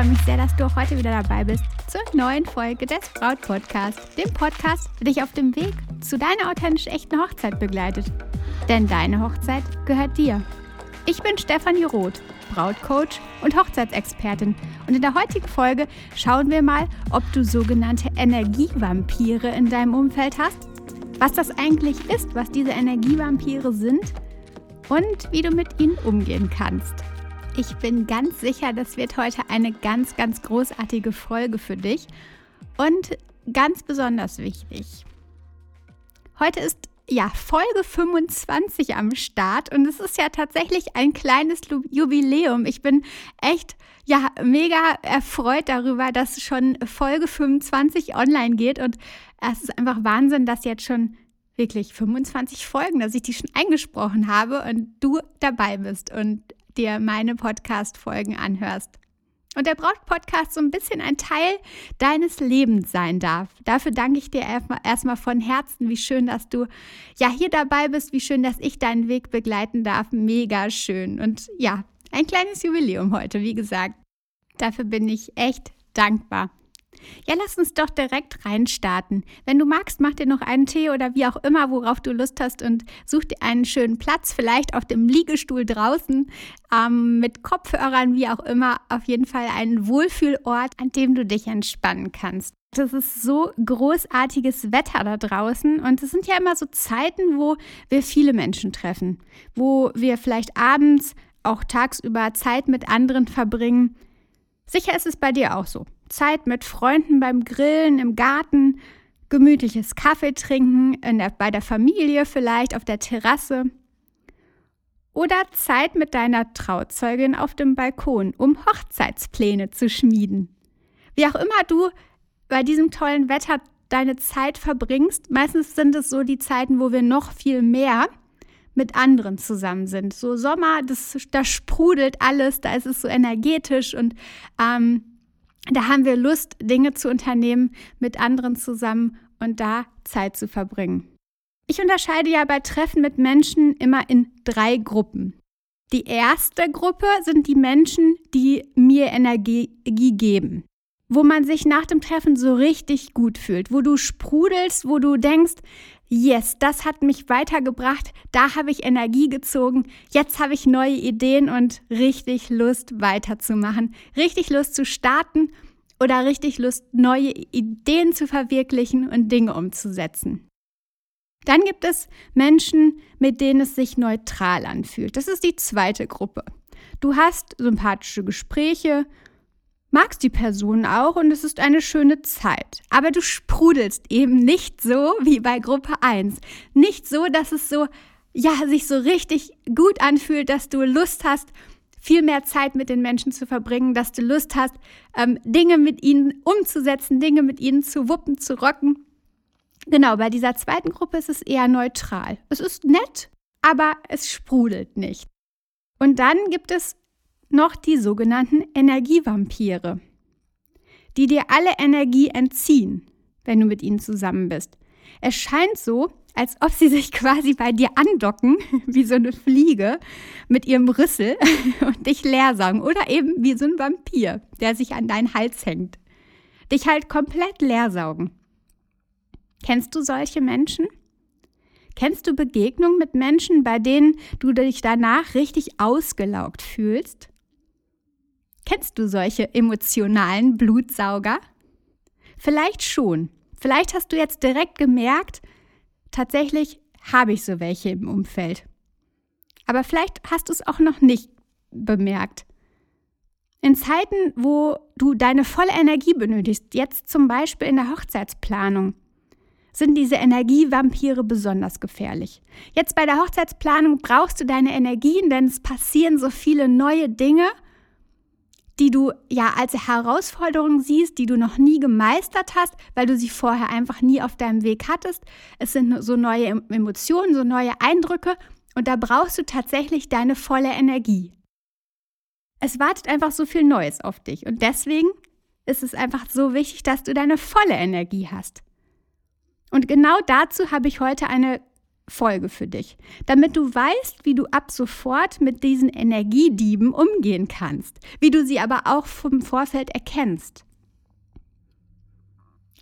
freue mich sehr, dass du auch heute wieder dabei bist zur neuen Folge des Braut Podcast, dem Podcast, der dich auf dem Weg zu deiner authentisch echten Hochzeit begleitet. Denn deine Hochzeit gehört dir. Ich bin Stefanie Roth, Brautcoach und Hochzeitsexpertin. Und in der heutigen Folge schauen wir mal, ob du sogenannte Energievampire in deinem Umfeld hast, was das eigentlich ist, was diese Energievampire sind und wie du mit ihnen umgehen kannst. Ich bin ganz sicher, das wird heute eine ganz, ganz großartige Folge für dich und ganz besonders wichtig. Heute ist ja Folge 25 am Start und es ist ja tatsächlich ein kleines Jubiläum. Ich bin echt ja mega erfreut darüber, dass schon Folge 25 online geht und es ist einfach Wahnsinn, dass jetzt schon wirklich 25 Folgen, dass ich die schon eingesprochen habe und du dabei bist und dir meine Podcast-Folgen anhörst. Und der Braut-Podcast so ein bisschen ein Teil deines Lebens sein darf. Dafür danke ich dir erstmal von Herzen. Wie schön, dass du ja hier dabei bist. Wie schön, dass ich deinen Weg begleiten darf. Mega schön. Und ja, ein kleines Jubiläum heute, wie gesagt. Dafür bin ich echt dankbar. Ja, lass uns doch direkt reinstarten. Wenn du magst, mach dir noch einen Tee oder wie auch immer, worauf du Lust hast und such dir einen schönen Platz, vielleicht auf dem Liegestuhl draußen, ähm, mit Kopfhörern, wie auch immer. Auf jeden Fall einen Wohlfühlort, an dem du dich entspannen kannst. Das ist so großartiges Wetter da draußen und es sind ja immer so Zeiten, wo wir viele Menschen treffen, wo wir vielleicht abends, auch tagsüber Zeit mit anderen verbringen. Sicher ist es bei dir auch so. Zeit mit Freunden beim Grillen im Garten, gemütliches Kaffee trinken, der, bei der Familie vielleicht auf der Terrasse. Oder Zeit mit deiner Trauzeugin auf dem Balkon, um Hochzeitspläne zu schmieden. Wie auch immer du bei diesem tollen Wetter deine Zeit verbringst, meistens sind es so die Zeiten, wo wir noch viel mehr mit anderen zusammen sind. So Sommer, das, da sprudelt alles, da ist es so energetisch und ähm, da haben wir Lust, Dinge zu unternehmen mit anderen zusammen und da Zeit zu verbringen. Ich unterscheide ja bei Treffen mit Menschen immer in drei Gruppen. Die erste Gruppe sind die Menschen, die mir Energie geben, wo man sich nach dem Treffen so richtig gut fühlt, wo du sprudelst, wo du denkst, yes, das hat mich weitergebracht, da habe ich Energie gezogen, jetzt habe ich neue Ideen und richtig Lust weiterzumachen, richtig Lust zu starten oder richtig Lust, neue Ideen zu verwirklichen und Dinge umzusetzen. Dann gibt es Menschen, mit denen es sich neutral anfühlt. Das ist die zweite Gruppe. Du hast sympathische Gespräche magst die Person auch und es ist eine schöne Zeit. Aber du sprudelst eben nicht so wie bei Gruppe 1. Nicht so, dass es so, ja, sich so richtig gut anfühlt, dass du Lust hast, viel mehr Zeit mit den Menschen zu verbringen, dass du Lust hast, ähm, Dinge mit ihnen umzusetzen, Dinge mit ihnen zu wuppen, zu rocken. Genau, bei dieser zweiten Gruppe ist es eher neutral. Es ist nett, aber es sprudelt nicht. Und dann gibt es noch die sogenannten Energievampire, die dir alle Energie entziehen, wenn du mit ihnen zusammen bist. Es scheint so, als ob sie sich quasi bei dir andocken, wie so eine Fliege mit ihrem Rüssel und dich leer saugen. Oder eben wie so ein Vampir, der sich an deinen Hals hängt. Dich halt komplett leer saugen. Kennst du solche Menschen? Kennst du Begegnungen mit Menschen, bei denen du dich danach richtig ausgelaugt fühlst? Kennst du solche emotionalen Blutsauger? Vielleicht schon. Vielleicht hast du jetzt direkt gemerkt, tatsächlich habe ich so welche im Umfeld. Aber vielleicht hast du es auch noch nicht bemerkt. In Zeiten, wo du deine volle Energie benötigst, jetzt zum Beispiel in der Hochzeitsplanung, sind diese Energievampire besonders gefährlich. Jetzt bei der Hochzeitsplanung brauchst du deine Energien, denn es passieren so viele neue Dinge die du ja als Herausforderung siehst, die du noch nie gemeistert hast, weil du sie vorher einfach nie auf deinem Weg hattest. Es sind so neue Emotionen, so neue Eindrücke und da brauchst du tatsächlich deine volle Energie. Es wartet einfach so viel Neues auf dich und deswegen ist es einfach so wichtig, dass du deine volle Energie hast. Und genau dazu habe ich heute eine Folge für dich, damit du weißt, wie du ab sofort mit diesen Energiedieben umgehen kannst, wie du sie aber auch vom Vorfeld erkennst.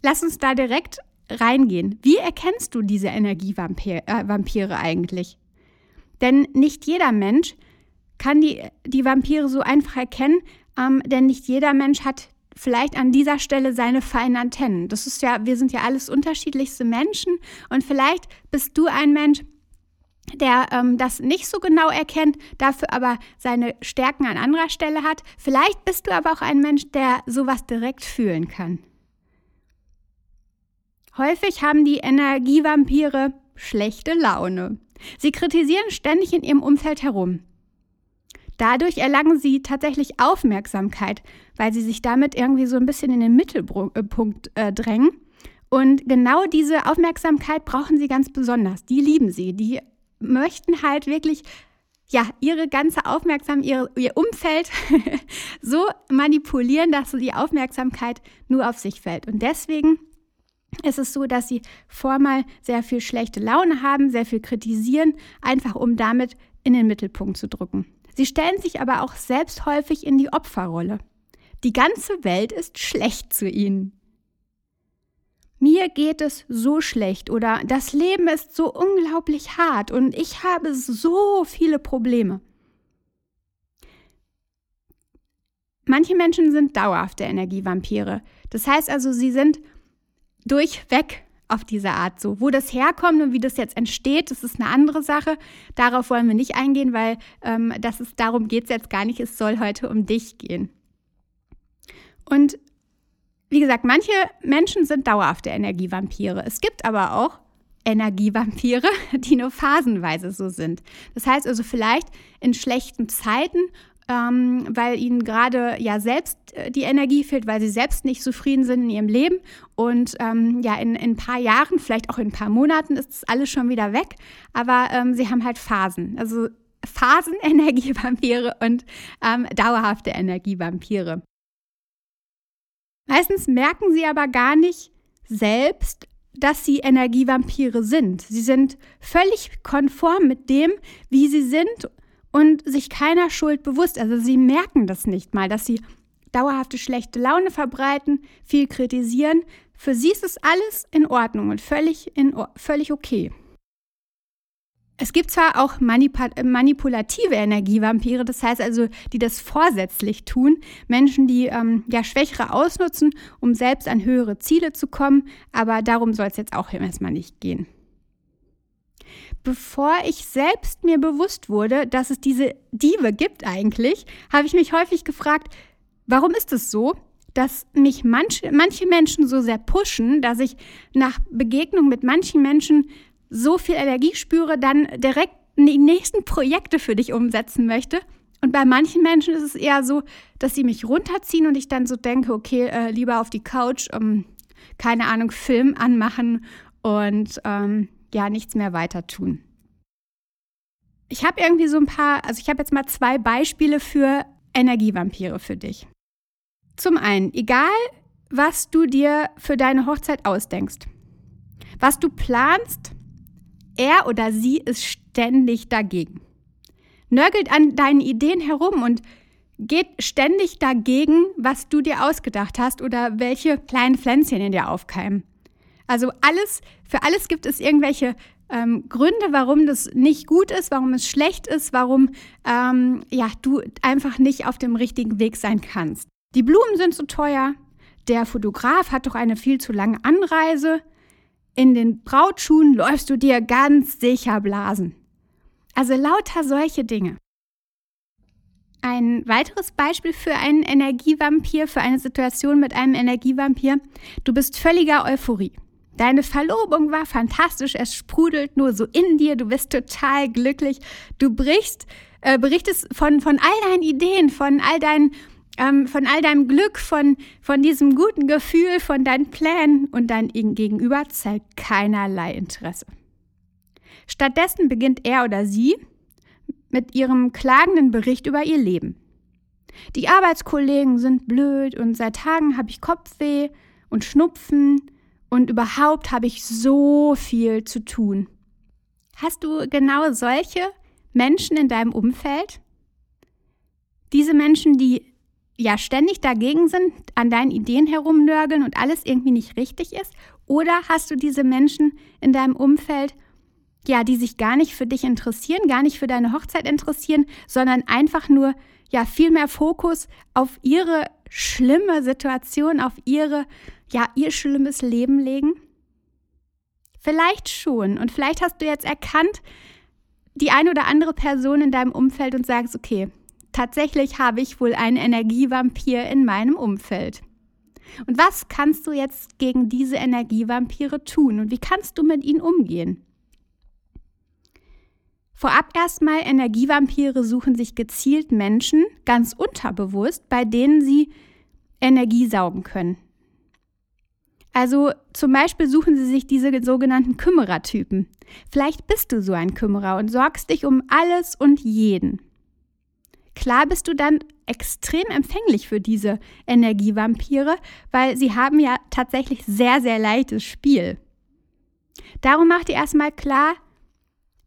Lass uns da direkt reingehen. Wie erkennst du diese Energievampire äh, eigentlich? Denn nicht jeder Mensch kann die, die Vampire so einfach erkennen, ähm, denn nicht jeder Mensch hat vielleicht an dieser Stelle seine feinen Antennen. Das ist ja, wir sind ja alles unterschiedlichste Menschen und vielleicht bist du ein Mensch, der ähm, das nicht so genau erkennt, dafür aber seine Stärken an anderer Stelle hat. Vielleicht bist du aber auch ein Mensch, der sowas direkt fühlen kann. Häufig haben die Energievampire schlechte Laune. Sie kritisieren ständig in ihrem Umfeld herum. Dadurch erlangen sie tatsächlich Aufmerksamkeit, weil sie sich damit irgendwie so ein bisschen in den Mittelpunkt äh, drängen. Und genau diese Aufmerksamkeit brauchen sie ganz besonders. Die lieben sie. Die möchten halt wirklich ja, ihre ganze Aufmerksamkeit, ihr, Umfeld so manipulieren, dass die Aufmerksamkeit nur auf sich fällt. Und deswegen ist es so, dass sie vormal sehr viel schlechte Laune haben, sehr viel kritisieren, einfach um damit in den Mittelpunkt zu drücken. Sie stellen sich aber auch selbst häufig in die Opferrolle. Die ganze Welt ist schlecht zu ihnen. Mir geht es so schlecht oder das Leben ist so unglaublich hart und ich habe so viele Probleme. Manche Menschen sind dauerhafte Energievampire. Das heißt also, sie sind durchweg auf diese Art so. Wo das herkommt und wie das jetzt entsteht, das ist eine andere Sache. Darauf wollen wir nicht eingehen, weil ähm, das ist, darum geht es jetzt gar nicht. Es soll heute um dich gehen. Und wie gesagt, manche Menschen sind dauerhafte Energievampire. Es gibt aber auch Energievampire, die nur phasenweise so sind. Das heißt also vielleicht in schlechten Zeiten ähm, weil ihnen gerade ja selbst äh, die Energie fehlt, weil sie selbst nicht zufrieden sind in ihrem Leben. Und ähm, ja, in, in, ein paar Jahren, vielleicht auch in ein paar Monaten ist das alles schon wieder weg. Aber ähm, sie haben halt Phasen. Also Phasen-Energievampire und ähm, dauerhafte Energievampire. Meistens merken sie aber gar nicht selbst, dass sie Energievampire sind. Sie sind völlig konform mit dem, wie sie sind und sich keiner Schuld bewusst. Also sie merken das nicht mal, dass sie dauerhafte schlechte Laune verbreiten, viel kritisieren. Für sie ist es alles in Ordnung und völlig, in, völlig okay. Es gibt zwar auch manipulative Energievampire, das heißt also, die das vorsätzlich tun, Menschen, die ähm, ja Schwächere ausnutzen, um selbst an höhere Ziele zu kommen, aber darum soll es jetzt auch erstmal nicht gehen. Bevor ich selbst mir bewusst wurde, dass es diese Diebe gibt eigentlich, habe ich mich häufig gefragt, warum ist es so, dass mich manche, manche Menschen so sehr pushen, dass ich nach Begegnung mit manchen Menschen so viel Energie spüre, dann direkt die nächsten Projekte für dich umsetzen möchte. Und bei manchen Menschen ist es eher so, dass sie mich runterziehen und ich dann so denke, okay, äh, lieber auf die Couch, ähm, keine Ahnung, Film anmachen und ähm, ja nichts mehr weiter tun. Ich habe irgendwie so ein paar, also ich habe jetzt mal zwei Beispiele für Energievampire für dich. Zum einen, egal was du dir für deine Hochzeit ausdenkst, was du planst, er oder sie ist ständig dagegen. Nörgelt an deinen Ideen herum und geht ständig dagegen, was du dir ausgedacht hast oder welche kleinen Pflänzchen in dir aufkeimen. Also alles, für alles gibt es irgendwelche ähm, Gründe, warum das nicht gut ist, warum es schlecht ist, warum ähm, ja, du einfach nicht auf dem richtigen Weg sein kannst. Die Blumen sind zu teuer, der Fotograf hat doch eine viel zu lange Anreise, in den Brautschuhen läufst du dir ganz sicher Blasen. Also lauter solche Dinge. Ein weiteres Beispiel für einen Energievampir, für eine Situation mit einem Energievampir. Du bist völliger Euphorie. Deine Verlobung war fantastisch, es sprudelt nur so in dir, du bist total glücklich, du brichst, äh, berichtest von, von all deinen Ideen, von all deinen ähm, von all deinem Glück, von, von diesem guten Gefühl, von deinen Plänen und dein Gegenüber zeigt keinerlei Interesse. Stattdessen beginnt er oder sie mit ihrem klagenden Bericht über ihr Leben. Die Arbeitskollegen sind blöd und seit Tagen habe ich Kopfweh und Schnupfen und überhaupt habe ich so viel zu tun. Hast du genau solche Menschen in deinem Umfeld? Diese Menschen, die ja ständig dagegen sind, an deinen Ideen herumnörgeln und alles irgendwie nicht richtig ist? Oder hast du diese Menschen in deinem Umfeld, ja, die sich gar nicht für dich interessieren, gar nicht für deine Hochzeit interessieren, sondern einfach nur ja viel mehr Fokus auf ihre schlimme Situation, auf ihre ja ihr schlimmes Leben legen? Vielleicht schon und vielleicht hast du jetzt erkannt, die eine oder andere Person in deinem Umfeld und sagst, okay, tatsächlich habe ich wohl einen Energievampir in meinem Umfeld. Und was kannst du jetzt gegen diese Energievampire tun und wie kannst du mit ihnen umgehen? Vorab erstmal, Energievampire suchen sich gezielt Menschen, ganz unterbewusst, bei denen sie Energie saugen können. Also zum Beispiel suchen sie sich diese sogenannten Kümmerertypen. Vielleicht bist du so ein Kümmerer und sorgst dich um alles und jeden. Klar bist du dann extrem empfänglich für diese Energievampire, weil sie haben ja tatsächlich sehr, sehr leichtes Spiel. Darum mach dir erstmal klar,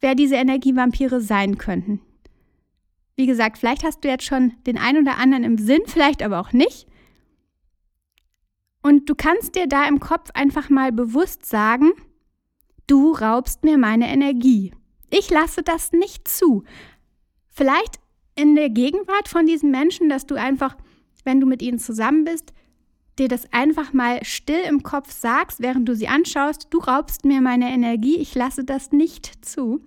wer diese Energievampire sein könnten. Wie gesagt, vielleicht hast du jetzt schon den einen oder anderen im Sinn, vielleicht aber auch nicht. Und du kannst dir da im Kopf einfach mal bewusst sagen, du raubst mir meine Energie. Ich lasse das nicht zu. Vielleicht in der Gegenwart von diesen Menschen, dass du einfach, wenn du mit ihnen zusammen bist, dir das einfach mal still im Kopf sagst, während du sie anschaust, du raubst mir meine Energie, ich lasse das nicht zu.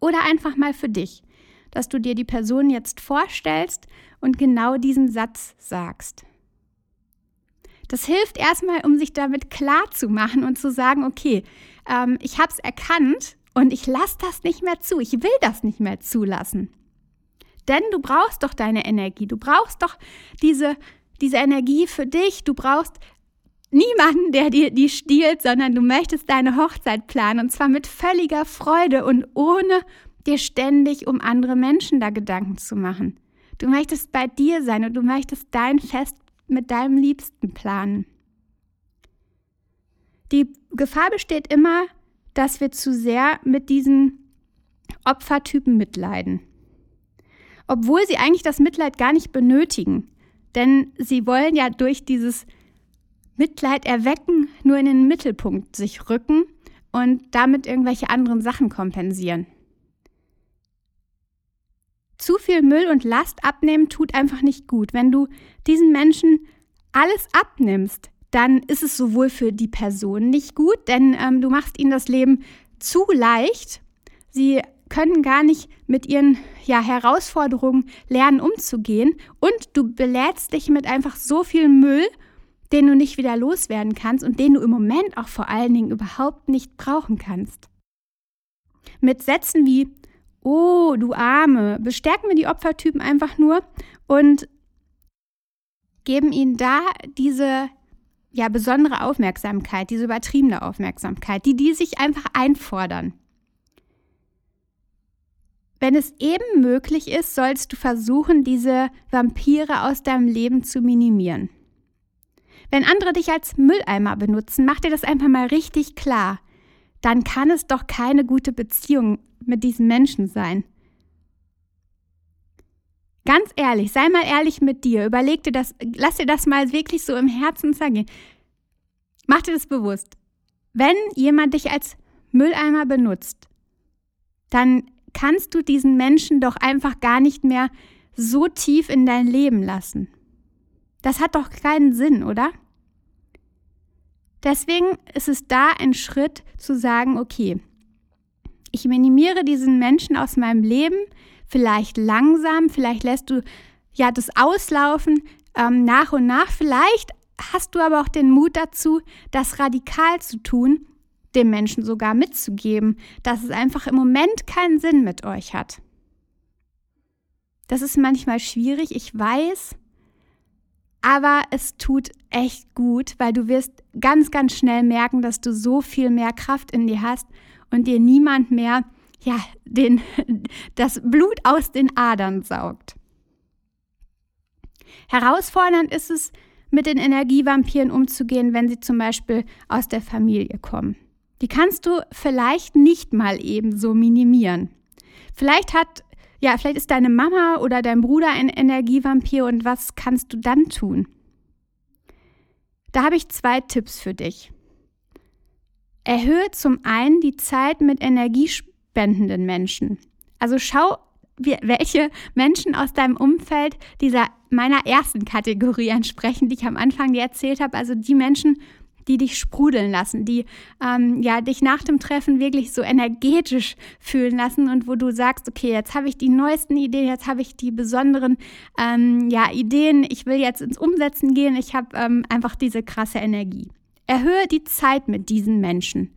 Oder einfach mal für dich, dass du dir die Person jetzt vorstellst und genau diesen Satz sagst. Das hilft erstmal, um sich damit klar zu machen und zu sagen, okay, ähm, ich habe es erkannt und ich lasse das nicht mehr zu, ich will das nicht mehr zulassen. Denn du brauchst doch deine Energie, du brauchst doch diese, diese Energie für dich, du brauchst niemanden, der dir die stiehlt, sondern du möchtest deine Hochzeit planen und zwar mit völliger Freude und ohne dir ständig um andere Menschen da Gedanken zu machen. Du möchtest bei dir sein und du möchtest dein Fest mit deinem Liebsten planen. Die Gefahr besteht immer, dass wir zu sehr mit diesen Opfertypen mitleiden. Obwohl sie eigentlich das Mitleid gar nicht benötigen. Denn sie wollen ja durch dieses Mitleid erwecken, nur in den Mittelpunkt sich rücken und damit irgendwelche anderen Sachen kompensieren. Zu viel Müll und Last abnehmen tut einfach nicht gut. Wenn du diesen Menschen alles abnimmst, dann ist es sowohl für die Person nicht gut, denn ähm, du machst ihnen das Leben zu leicht. Sie können gar nicht mit ihren ja, Herausforderungen lernen, umzugehen. Und du belädst dich mit einfach so viel Müll den du nicht wieder loswerden kannst und den du im Moment auch vor allen Dingen überhaupt nicht brauchen kannst. Mit Sätzen wie Oh, du Arme, bestärken wir die Opfertypen einfach nur und geben ihnen da diese ja, besondere Aufmerksamkeit, diese übertriebene Aufmerksamkeit, die die sich einfach einfordern. Wenn es eben möglich ist, sollst du versuchen, diese Vampire aus deinem Leben zu minimieren. Wenn andere dich als Mülleimer benutzen, mach dir das einfach mal richtig klar. Dann kann es doch keine gute Beziehung mit diesen Menschen sein. Ganz ehrlich, sei mal ehrlich mit dir. Überleg dir das, lass dir das mal wirklich so im Herzen zergehen. Mach dir das bewusst. Wenn jemand dich als Mülleimer benutzt, dann kannst du diesen Menschen doch einfach gar nicht mehr so tief in dein Leben lassen. Das hat doch keinen Sinn, oder? Deswegen ist es da ein Schritt zu sagen, okay, ich minimiere diesen Menschen aus meinem Leben, vielleicht langsam, vielleicht lässt du ja das auslaufen ähm, nach und nach, vielleicht hast du aber auch den Mut dazu, das radikal zu tun, dem Menschen sogar mitzugeben, dass es einfach im Moment keinen Sinn mit euch hat. Das ist manchmal schwierig, ich weiß, aber es tut echt gut, weil du wirst ganz, ganz schnell merken, dass du so viel mehr Kraft in dir hast und dir niemand mehr ja, den, das Blut aus den Adern saugt. Herausfordernd ist es, mit den Energievampiren umzugehen, wenn sie zum Beispiel aus der Familie kommen. Die kannst du vielleicht nicht mal eben so minimieren. Vielleicht hat, ja, vielleicht ist deine Mama oder dein Bruder ein Energievampir und was kannst du dann tun? Da habe ich zwei Tipps für dich. Erhöhe zum einen die Zeit mit energiespendenden Menschen. Also schau, welche Menschen aus deinem Umfeld dieser meiner ersten Kategorie entsprechen, die ich am Anfang dir erzählt habe. Also die Menschen, die dich sprudeln lassen, die ähm, ja dich nach dem Treffen wirklich so energetisch fühlen lassen und wo du sagst, okay, jetzt habe ich die neuesten Ideen, jetzt habe ich die besonderen ähm, ja, Ideen, ich will jetzt ins Umsetzen gehen, ich habe ähm, einfach diese krasse Energie. Erhöhe die Zeit mit diesen Menschen.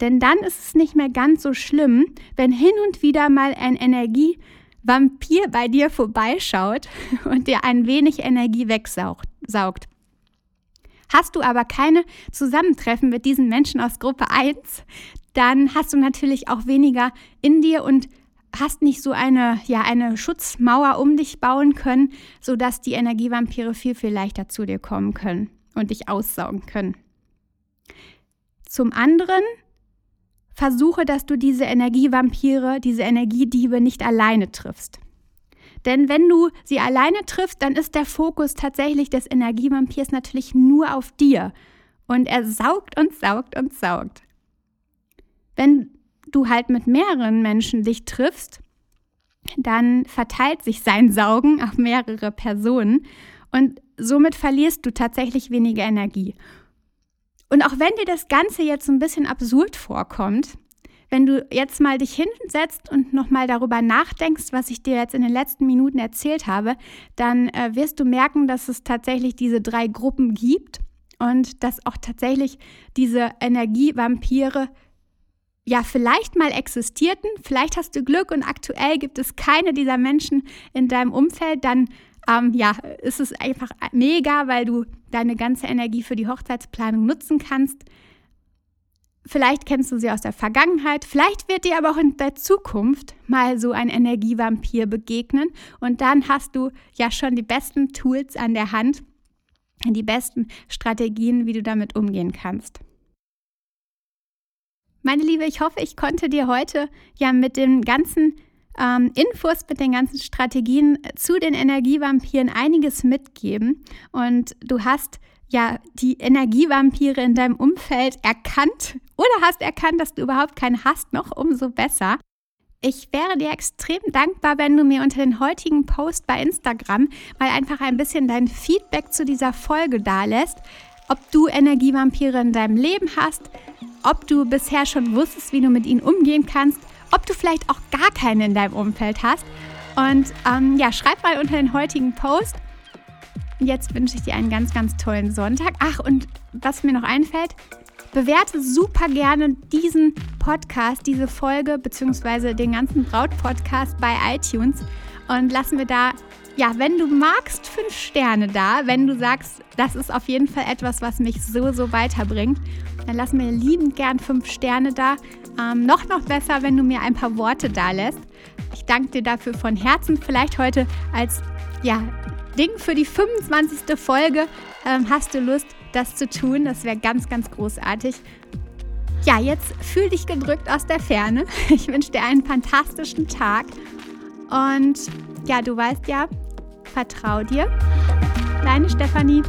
Denn dann ist es nicht mehr ganz so schlimm, wenn hin und wieder mal ein Energievampir bei dir vorbeischaut und dir ein wenig Energie wegsaugt. Hast du aber keine Zusammentreffen mit diesen Menschen aus Gruppe 1, dann hast du natürlich auch weniger in dir und hast nicht so eine, ja, eine Schutzmauer um dich bauen können, sodass die Energievampire viel, viel leichter zu dir kommen können und dich aussaugen können. Zum anderen versuche, dass du diese Energievampire, diese Energiediebe nicht alleine triffst. Denn wenn du sie alleine triffst, dann ist der Fokus tatsächlich des Energievampirs natürlich nur auf dir. Und er saugt und saugt und saugt. Wenn du halt mit mehreren Menschen dich triffst, dann verteilt sich sein Saugen auf mehrere Personen und somit verlierst du tatsächlich weniger Energie. Und auch wenn dir das Ganze jetzt ein bisschen absurd vorkommt, wenn du jetzt mal dich hinsetzt und nochmal darüber nachdenkst, was ich dir jetzt in den letzten Minuten erzählt habe, dann äh, wirst du merken, dass es tatsächlich diese drei Gruppen gibt und dass auch tatsächlich diese Energievampire ja vielleicht mal existierten. Vielleicht hast du Glück und aktuell gibt es keine dieser Menschen in deinem Umfeld. Dann ähm, ja, ist es einfach mega, weil du deine ganze Energie für die Hochzeitsplanung nutzen kannst. Vielleicht kennst du sie aus der Vergangenheit, vielleicht wird dir aber auch in der Zukunft mal so ein Energievampir begegnen. Und dann hast du ja schon die besten Tools an der Hand, die besten Strategien, wie du damit umgehen kannst. Meine Liebe, ich hoffe, ich konnte dir heute ja mit den ganzen ähm, Infos, mit den ganzen Strategien zu den Energievampiren einiges mitgeben. Und du hast ja die Energievampire in deinem Umfeld erkannt oder hast erkannt, dass du überhaupt keinen hast, noch umso besser. Ich wäre dir extrem dankbar, wenn du mir unter den heutigen Post bei Instagram mal einfach ein bisschen dein Feedback zu dieser Folge dalässt, ob du Energievampire in deinem Leben hast, ob du bisher schon wusstest, wie du mit ihnen umgehen kannst, ob du vielleicht auch gar keine in deinem Umfeld hast. Und ähm, ja, schreib mal unter den heutigen Post, Jetzt wünsche ich dir einen ganz, ganz tollen Sonntag. Ach, und was mir noch einfällt, bewerte super gerne diesen Podcast, diese Folge, beziehungsweise den ganzen Braut-Podcast bei iTunes und lassen wir da, ja, wenn du magst, fünf Sterne da. Wenn du sagst, das ist auf jeden Fall etwas, was mich so, so weiterbringt, dann lass mir liebend gern fünf Sterne da. Ähm, noch, noch besser, wenn du mir ein paar Worte da lässt. Ich danke dir dafür von Herzen. Vielleicht heute als ja, Ding für die 25. Folge. Ähm, hast du Lust, das zu tun? Das wäre ganz, ganz großartig. Ja, jetzt fühl dich gedrückt aus der Ferne. Ich wünsche dir einen fantastischen Tag. Und ja, du weißt ja, vertrau dir. Deine Stefanie.